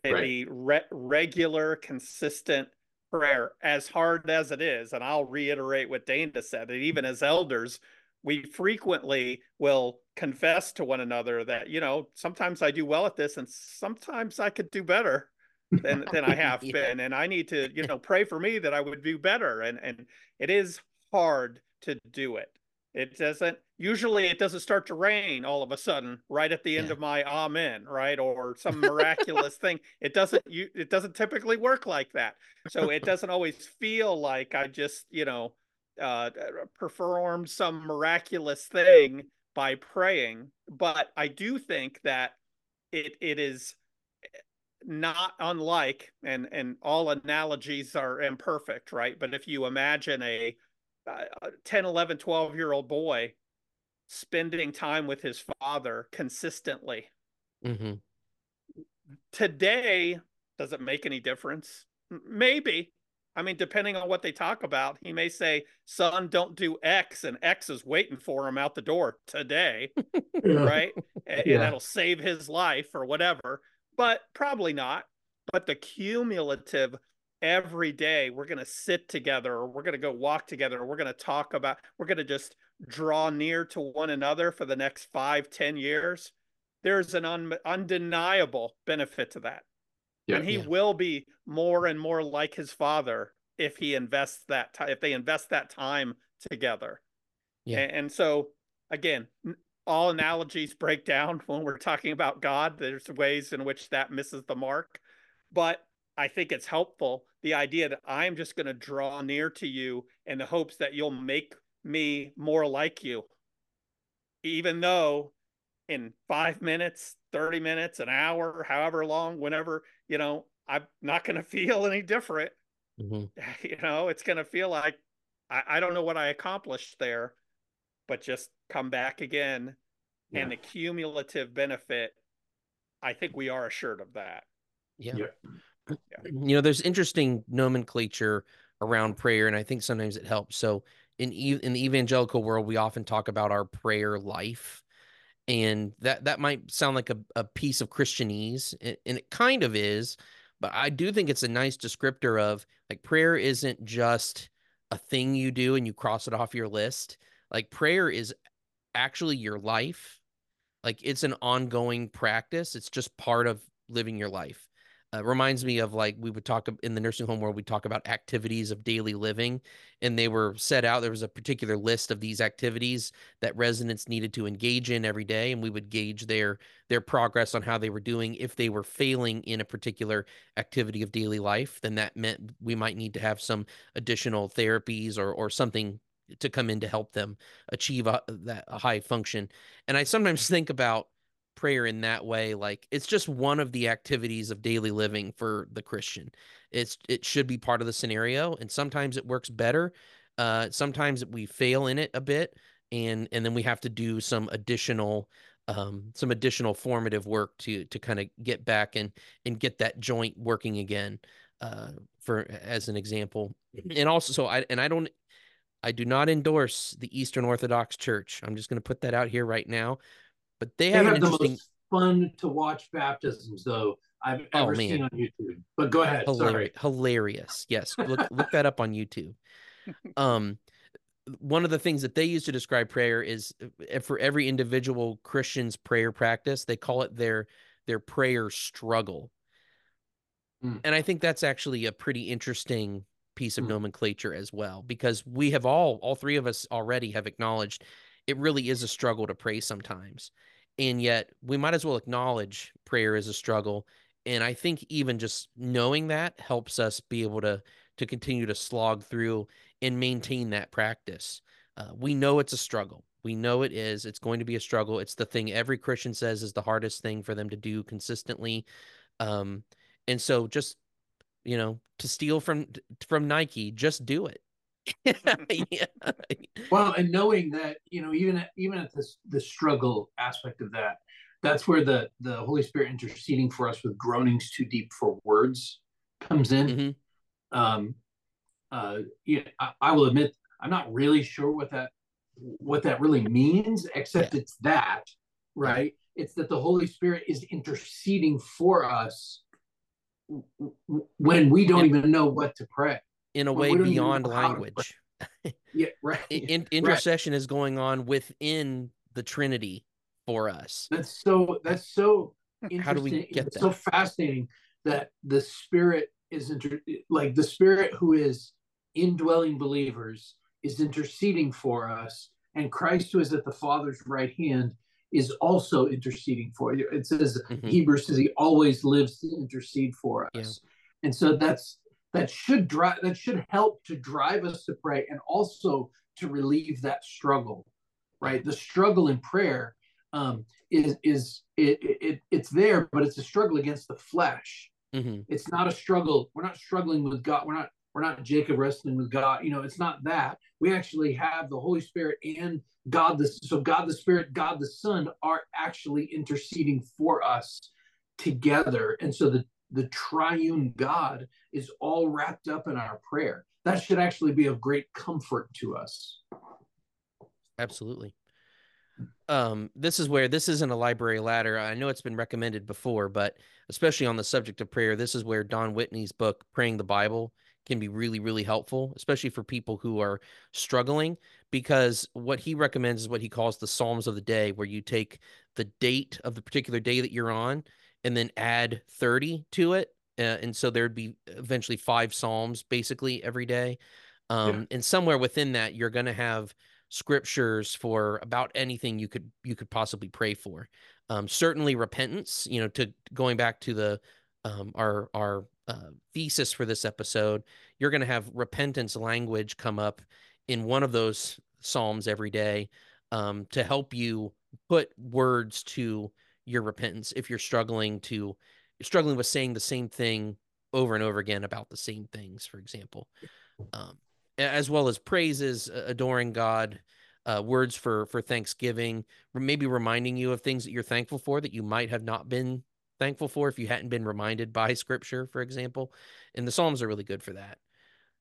right. the re- regular consistent prayer as hard as it is and i'll reiterate what dana said that even as elders we frequently will confess to one another that you know sometimes i do well at this and sometimes i could do better than than i have yeah. been and i need to you know pray for me that i would do better and and it is hard to do it. It doesn't usually it doesn't start to rain all of a sudden right at the end yeah. of my amen, right? Or some miraculous thing. It doesn't you it doesn't typically work like that. So it doesn't always feel like I just, you know, uh performed some miraculous thing by praying, but I do think that it it is not unlike and and all analogies are imperfect right but if you imagine a a 10 11 12 year old boy spending time with his father consistently. Mm-hmm. today does it make any difference? Maybe. I mean depending on what they talk about he may say son don't do x and x is waiting for him out the door today right? And, yeah. and that'll save his life or whatever but probably not. But the cumulative every day we're going to sit together or we're going to go walk together or we're going to talk about we're going to just draw near to one another for the next five ten years there's an un- undeniable benefit to that yeah, and he yeah. will be more and more like his father if he invests that time if they invest that time together yeah. and, and so again all analogies break down when we're talking about god there's ways in which that misses the mark but I think it's helpful the idea that I'm just going to draw near to you in the hopes that you'll make me more like you. Even though in five minutes, 30 minutes, an hour, however long, whenever, you know, I'm not going to feel any different. mm-hmm. you know, it's going to feel like I, I don't know what I accomplished there, but just come back again. Yeah. And the cumulative benefit, I think we are assured of that. Yeah. yeah. Mm, you know, there's interesting nomenclature around prayer, and I think sometimes it helps. So in in the evangelical world, we often talk about our prayer life, and that that might sound like a, a piece of Christianese, and it kind of is, but I do think it's a nice descriptor of like prayer isn't just a thing you do and you cross it off your list. Like prayer is actually your life. Like it's an ongoing practice. It's just part of living your life uh, reminds me of like we would talk in the nursing home where we talk about activities of daily living and they were set out there was a particular list of these activities that residents needed to engage in every day and we would gauge their their progress on how they were doing. If they were failing in a particular activity of daily life then that meant we might need to have some additional therapies or or something to come in to help them achieve a, that a high function. And i sometimes think about prayer in that way like it's just one of the activities of daily living for the christian it's it should be part of the scenario and sometimes it works better uh sometimes we fail in it a bit and and then we have to do some additional um some additional formative work to to kind of get back and and get that joint working again uh for as an example and also so i and i don't I do not endorse the Eastern Orthodox Church. I'm just going to put that out here right now. But they, they have, have interesting... the most fun to watch baptisms though I've oh, ever oh, seen on YouTube. But go ahead. Hilarious. Sorry. Hilarious. Yes. Look look that up on YouTube. Um one of the things that they use to describe prayer is eh, for every individual Christian's prayer practice, they call it their their prayer struggle. Mm. And I think that's actually a pretty interesting piece of mm. nomenclature as well because we have all all three of us already have acknowledged it really is a struggle to pray sometimes. And yet we might as well acknowledge prayer is a struggle. And I think even just knowing that helps us be able to to continue to slog through and maintain that practice. Uh, we know it's a struggle. We know it is. It's going to be a struggle. It's the thing every Christian says is the hardest thing for them to do consistently. Um, and so just you know to steal from from Nike, just do it. yeah. Well, and knowing that you know, even at, even at this the struggle aspect of that, that's where the the Holy Spirit interceding for us with groanings too deep for words comes in. Mm-hmm. Um, uh, yeah, I, I, will admit I'm not really sure what that what that really means, except yeah. it's that, right? It's that the Holy Spirit is interceding for us when we don't even know what to pray in a way beyond language. yeah, right. In, intercession right. is going on within the Trinity for us. That's so. That's so. How do we get that? So fascinating that the Spirit is inter- like the Spirit who is indwelling believers is interceding for us, and Christ who is at the Father's right hand is also interceding for you. It says mm-hmm. Hebrews says he always lives to intercede for us. Yeah. And so that's that should drive that should help to drive us to pray and also to relieve that struggle right? The struggle in prayer um, is is it, it it's there but it's a struggle against the flesh. Mm-hmm. it's not a struggle we're not struggling with god we're not we're not jacob wrestling with god you know it's not that. We actually have the holy spirit and god the so god the spirit god the son are actually interceding for us together. And so the the triune God is all wrapped up in our prayer. That should actually be of great comfort to us. Absolutely. Um, this is where this isn't a library ladder. I know it's been recommended before, but especially on the subject of prayer, this is where Don Whitney's book, Praying the Bible, can be really, really helpful, especially for people who are struggling, because what he recommends is what he calls the Psalms of the day, where you take the date of the particular day that you're on and then add 30 to it. Uh, and so there'd be eventually five Psalms basically every day. Um, yeah. And somewhere within that, you're going to have scriptures for about anything you could you could possibly pray for. Um, certainly repentance. You know, to going back to the um, our our uh, thesis for this episode, you're going to have repentance language come up in one of those psalms every day um, to help you put words to your repentance if you're struggling to struggling with saying the same thing over and over again about the same things, for example, um, as well as praises, adoring God, uh, words for for Thanksgiving, maybe reminding you of things that you're thankful for that you might have not been thankful for if you hadn't been reminded by Scripture, for example. And the Psalms are really good for that.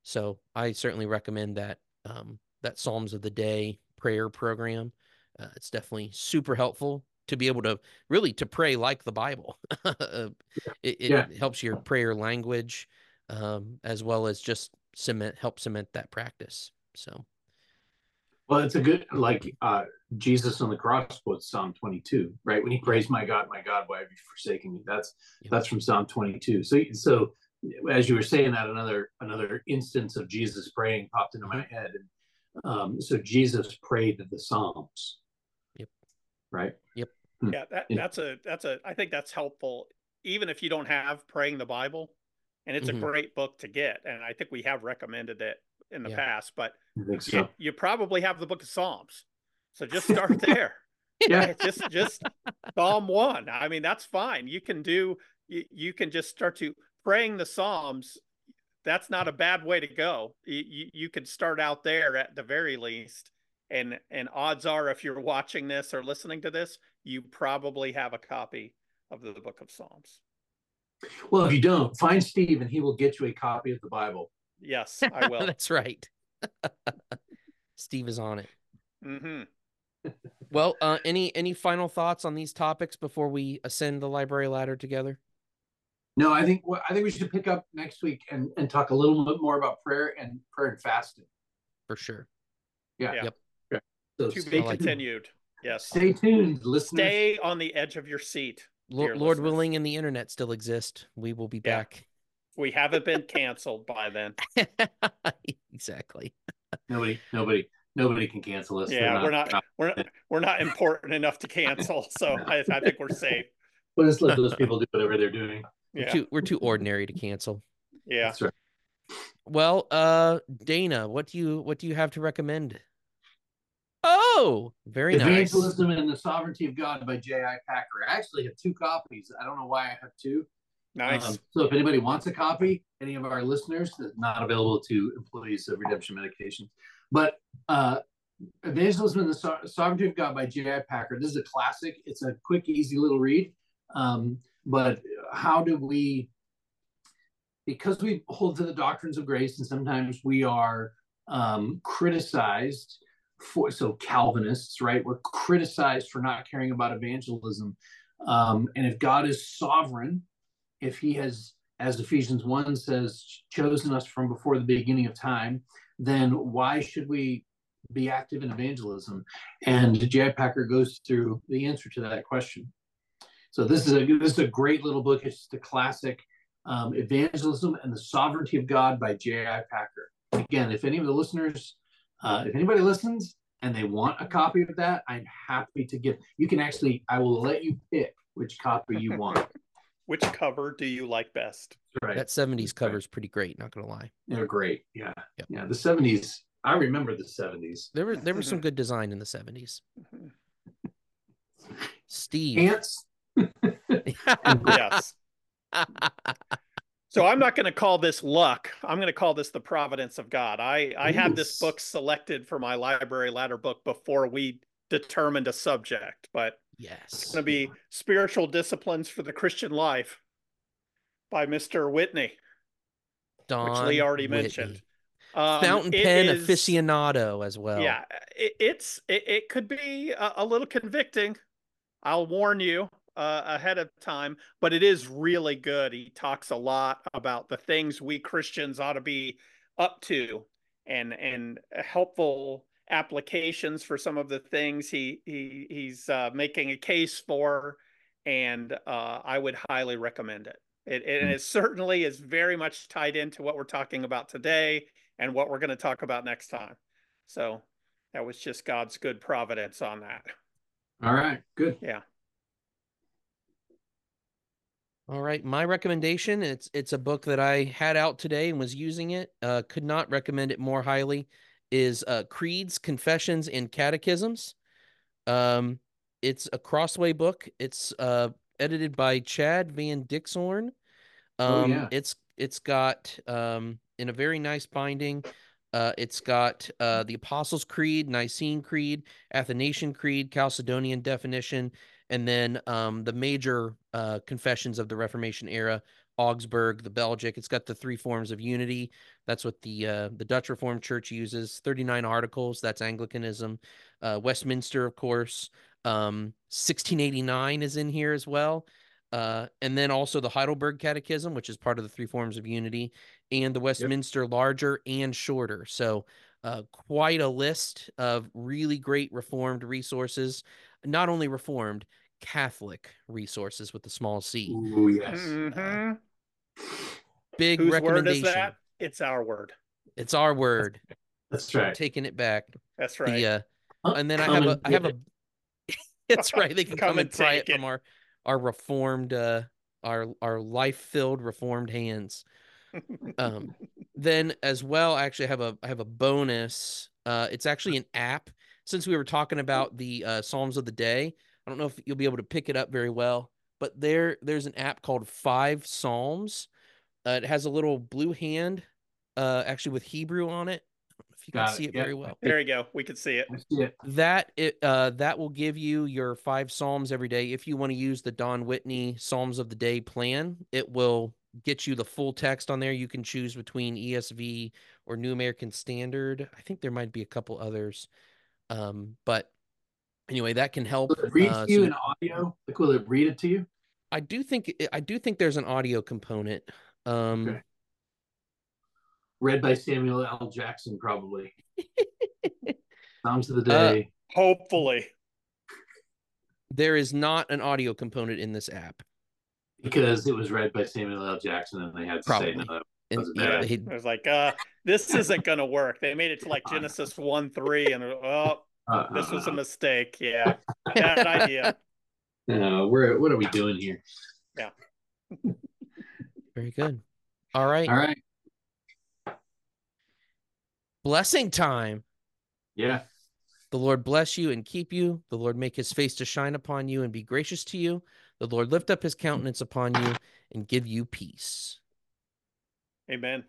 So I certainly recommend that um, that Psalms of the Day prayer program. Uh, it's definitely super helpful to be able to really to pray like the Bible. it, it yeah. helps your prayer language um, as well as just cement help cement that practice. So well, it's a good like uh Jesus on the cross quotes Psalm 22, right? When he prays, "My God, my God, why have you forsaken me?" That's yeah. that's from Psalm 22. So so as you were saying that, another another instance of Jesus praying popped into my mm-hmm. head, and um, so Jesus prayed the Psalms. Yep. Right. Yep. Hmm. Yeah, that, that's a that's a I think that's helpful, even if you don't have praying the Bible, and it's mm-hmm. a great book to get, and I think we have recommended it in the yeah. past, but so. you, you, probably have the book of Psalms. So just start there. yeah. Right? Just just Psalm one. I mean, that's fine. You can do you, you can just start to praying the Psalms. That's not a bad way to go. You, you, you could start out there at the very least. And and odds are if you're watching this or listening to this, you probably have a copy of the, the book of Psalms. Well, if you don't, find Steve and he will get you a copy of the Bible. Yes, I will. That's right. Steve is on it. Mm-hmm. well, uh, any any final thoughts on these topics before we ascend the library ladder together? No, I think I think we should pick up next week and, and talk a little bit more about prayer and prayer and fasting. For sure. Yeah. Yep. Yeah. So to be like continued. Yes. Stay tuned, listeners. Stay on the edge of your seat. Lord, Lord willing, and the internet still exist. We will be yeah. back we haven't been canceled by then. exactly. Nobody, nobody, nobody can cancel us. Yeah, not, we're not, not, we're not, we're not important enough to cancel. So I, I think we're safe. We'll just let those people do whatever they're doing. Yeah. We're too, we're too ordinary to cancel. Yeah. That's right. Well, uh, Dana, what do you what do you have to recommend? Oh, very Evangelism nice. Evangelism and the Sovereignty of God by J.I. Packer. I actually have two copies. I don't know why I have two. Nice. Um, so if anybody wants a copy, any of our listeners, that's not available to employees of redemption medications, but uh, Evangelism and the so- Sovereignty of God by J.I. Packer. This is a classic. It's a quick, easy little read. Um, but how do we, because we hold to the doctrines of grace, and sometimes we are um, criticized for, so Calvinists, right? We're criticized for not caring about evangelism. Um, and if God is sovereign, if he has, as Ephesians 1 says, chosen us from before the beginning of time, then why should we be active in evangelism? And J. Packer goes through the answer to that question. So this is a this is a great little book. It's a classic, um, Evangelism and the Sovereignty of God by J. I. Packer. Again, if any of the listeners, uh, if anybody listens and they want a copy of that, I'm happy to give. You can actually, I will let you pick which copy you want. Which cover do you like best? Right. That 70s cover is pretty great, not gonna lie. They're great. Yeah. Yep. Yeah. The 70s. I remember the 70s. There were there was some good design in the 70s. Steve. Ants. yes. So I'm not going to call this luck. I'm going to call this the providence of God. I I had this book selected for my library ladder book before we determined a subject, but Yes. It's going to be Spiritual Disciplines for the Christian Life by Mr. Whitney, Don which Lee already Whitney. mentioned. Um, Fountain pen is, aficionado as well. Yeah, it, it's it, it could be a, a, little convicting. I'll warn you uh, ahead of time, but it is really good. He talks a lot about the things we Christians ought to be up to, and and helpful applications for some of the things he, he he's uh, making a case for, and uh, I would highly recommend it. It, and hmm. it certainly is very much tied into what we're talking about today and what we're going to talk about next time. So that was just God's good providence on that. All right, good. Yeah. All right, my recommendation it's it's a book that I had out today and was using it. Uh, could not recommend it more highly is uh, Creeds, Confessions, and Catechisms. Um, it's a Crossway book. It's uh, edited by Chad Van Dixhoorn. Um, Oh, yeah. it's it's got um in a very nice binding. Uh, it's got uh, the Apostles' Creed, Nicene Creed, Athanasian Creed, Chalcedonian definition, and then um, the major uh, confessions of the Reformation era, Augsburg, the Belgic. It's got the three forms of unity. That's what the uh, the Dutch Reformed Church uses. Thirty nine articles. That's Anglicanism. Uh, Westminster, of course. Um, 1689 is in here as well. Uh, and then also the Heidelberg Catechism, which is part of the three forms of unity, and the Westminster larger and shorter. So, uh, quite a list of really great Reformed resources. Not only Reformed, Catholic resources with the small c. Ooh, yes. Mhm. Big Whose word recommendation. is that? It's our word. It's our word. That's We're right. taking it back. That's right. Yeah. uh, and then I have a and have get a it. it's right they can Come come, and and pry take it from it. our our reformed uh our our life filled reformed hands um then as well i actually have a i have a bonus uh it's actually an app since we were talking about the uh psalms of the day i don't know if you'll be able to pick it up very well but there there's an app called five psalms uh, it has a little blue hand uh actually with hebrew on it I don't know if you can Got see it yep. very well there you go. We can see it. I see it. that it uh that will give you your five psalms every day if you want to use the don whitney psalms of the day plan it will get you the full text on there you can choose between esv or new american standard i think there might be a couple others um but anyway that can help Will it read uh, to you so in audio? Like, will it read it to you? i do think i do think there's an audio component um Okay. Read by Samuel L. Jackson, probably. Psalms of the Uh, day. Hopefully. there is not an audio component in this app because it was read by Samuel L. Jackson, and they had to Probably. say no. and yeah, bad. they- It was like, uh, this isn't gonna work. They made it to like Genesis 1 3, and oh, Uh, this was a mistake. Yeah. Bad idea. uh, we're what are we doing here? Yeah. Very good all right All right. blessing time Yeah. The Lord bless you and keep you. The Lord make his face to shine upon you and be gracious to you. The Lord lift up his countenance upon you and give you peace. Amen.